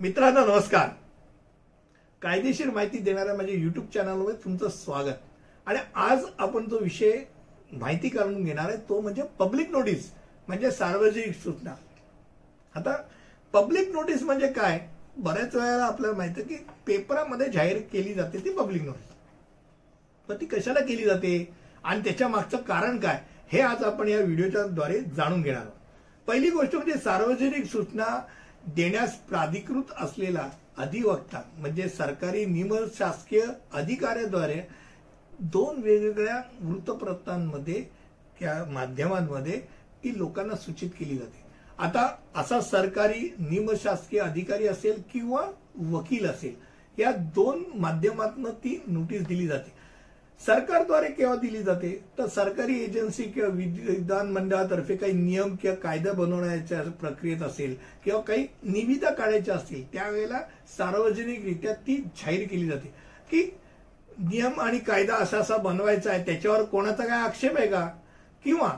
मित्रांनो नमस्कार. कायदेशीर माहिती देणाऱ्या माझ्या युट्यूब चॅनलवर तुमचं स्वागत. आणि आज आपण जो विषय माहिती करून घेणार आहे तो म्हणजे पब्लिक नोटीस म्हणजे सार्वजनिक सूचना. आता पब्लिक नोटीस म्हणजे काय? बऱ्याच वेळेला आपल्याला माहिती आहे की पेपरामध्ये जाहीर केली जाते ती पब्लिक नोटीस पण ती कशाला केली जाते? आणि त्याच्या मागचं कारण काय? हे आज आपण या व्हिडिओच्या द्वारे जाणून घेणार आहोत. पहिली गोष्ट म्हणजे सार्वजनिक सूचना देण्यास प्राधिकृत असलेला अधिवक्ता म्हणजे सरकारी निमशासकीय अधिकाऱ्याद्वारे दोन वेगवेगळ्या वृत्तपत्रांमध्ये त्या माध्यमांमध्ये ती लोकांना सूचित केली जाते. आता असा सरकारी निमशासकीय अधिकारी असेल किंवा वकील असेल या दोन माध्यमातून ती नोटीस दिली जाते. सरकारद्वारे केव्हा दिली जाते? तर सरकारी एजन्सी किंवा विधानमंडळातर्फे काही नियम किंवा कायदा बनवण्याच्या प्रक्रियेत असेल किंवा काही निविदा काढायच्या असतील त्यावेळेला सार्वजनिकरित्या ती जाहीर केली जाते. की नियम आणि कायदा असा असा बनवायचा आहे त्याच्यावर कोणाचा काय आक्षेप आहे का? किंवा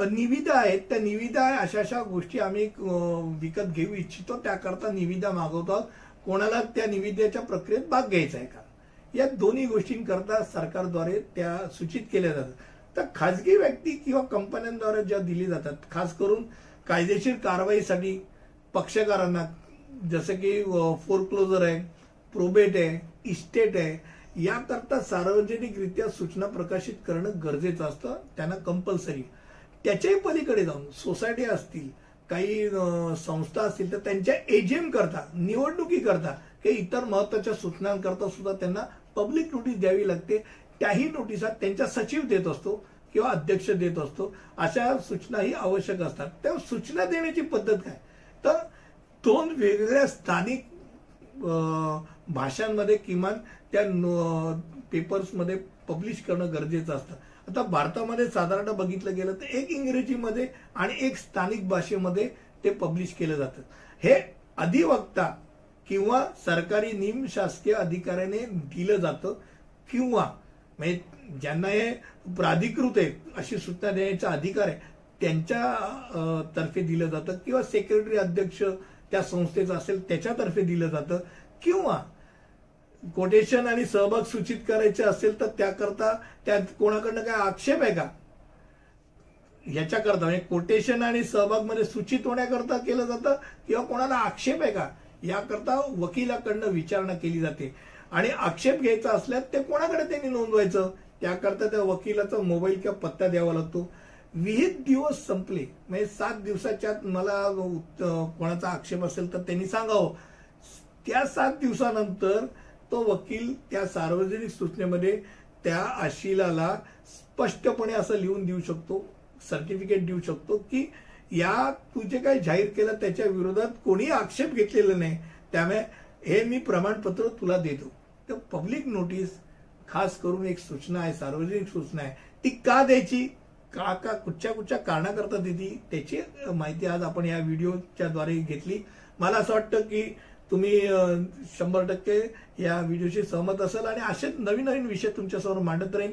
निविदा आहेत त्या निविदा अशा अशा गोष्टी आम्ही विकत घेऊ इच्छितो त्याकरता निविदा मागवतो कोणाला त्या निविदेच्या प्रक्रियेत भाग घ्यायचा आहे का? या दोन्ही गोष्टींकरता सरकारद्वारे त्या सूचित केल्या जातात. तर खाजगी व्यक्ती किंवा कंपन्यांद्वारे ज्या दिली जातात खास करून कायदेशीर कारवाईसाठी पक्षकारांना जसं की फोरक्लोजर आहे प्रोबेट आहे इस्टेट आहे याकरता सार्वजनिकरित्या सूचना प्रकाशित करणं गरजेचं असतं त्यांना कंपल्सरी त्याच्याही पलीकडे जाऊन सोसायटी असतील काही संस्था असतील तर त्यांच्या एजीएम करता निवडणुकी करता काही इतर महत्त्वाच्या सूचनांकरता सुद्धा त्यांना पब्लिक नोटीस द्यावी लागते. त्याही नोटिसा त्यांच्या सचिव देत असतो किंवा अध्यक्ष देत असतो. अशा सूचनाही आवश्यक असतात. त्या सूचना देण्याची पद्धत काय? तर दोन वेगवेगळ्या स्थानिक भाषांमध्ये किमान त्या पेपर्समध्ये पब्लिश करणं गरजेचं असतं. आता भारतामध्ये साधारण बघितलं गेलं तर एक इंग्रजीमध्ये आणि एक स्थानिक भाषेमध्ये ते पब्लिश केलं जातं. हे अधिवक्ता किंवा सरकारी निमशासकीय अधिकाऱ्याने दिलं जातं किंवा म्हणजे ज्यांना हे प्राधिकृत आहे अशी सूचना देण्याचा अधिकार आहे त्यांच्या तर्फे दिलं जातं किंवा सेक्रेटरी अध्यक्ष त्या संस्थेचं असेल त्याच्यातर्फे दिलं जातं किंवा कोटेशन आणि सहभाग सूचित करायचे असेल तर त्याकरता त्यात कोणाकडनं काय आक्षेप आहे का? याच्याकरता म्हणजे कोटेशन आणि सहभागमध्ये सूचित होण्याकरता केलं जातं किंवा कोणाला आक्षेप आहे का? याकरता वकिलाकडनं विचारणा केली जाते. आणि आक्षेप घ्यायचा असल्यास ते कोणाकडे त्यांनी नोंदवायचं? त्याकरता त्या वकिलाचा मोबाईल किंवा पत्ता द्यावा लागतो. विहित दिवस संपले म्हणजे सात दिवसाच्या मला कोणाचा आक्षेप असेल तर त्यांनी सांगावं. त्या सात दिवसानंतर तो वकील त्या सार्वजनिक सूचनेमध्ये त्या आशिलाला स्पष्टपणे असं लिहून देऊ शकतो सर्टिफिकेट देऊ शकतो की या तुझे काय जाहीर केलं त्याच्या विरोधात कोणी आक्षेप घेतलेला नाही. त्यामुळे हे मी प्रमाणपत्र तुला देतो. तर पब्लिक नोटीस खास करून एक सूचना आहे सार्वजनिक सूचना आहे ती का द्यायची? का का कुठच्या कुठच्या कारणाकरता दिली त्याची माहिती आज आपण या व्हिडिओच्या द्वारे घेतली. मला असं वाटतं की तुम्ही शंभर टक्के या व्हिडिओशी सहमत असाल आणि असेच नवीन नवीन विषय तुमच्यासमोर मांडत राहीन.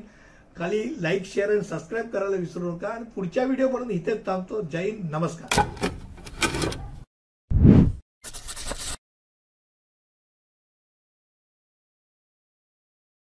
खाली लाईक शेअर आणि सबस्क्राईब करायला विसरू नका. आणि पुढच्या व्हिडिओपर्यंत इथेच थांबतो. जय हिंद. नमस्कार.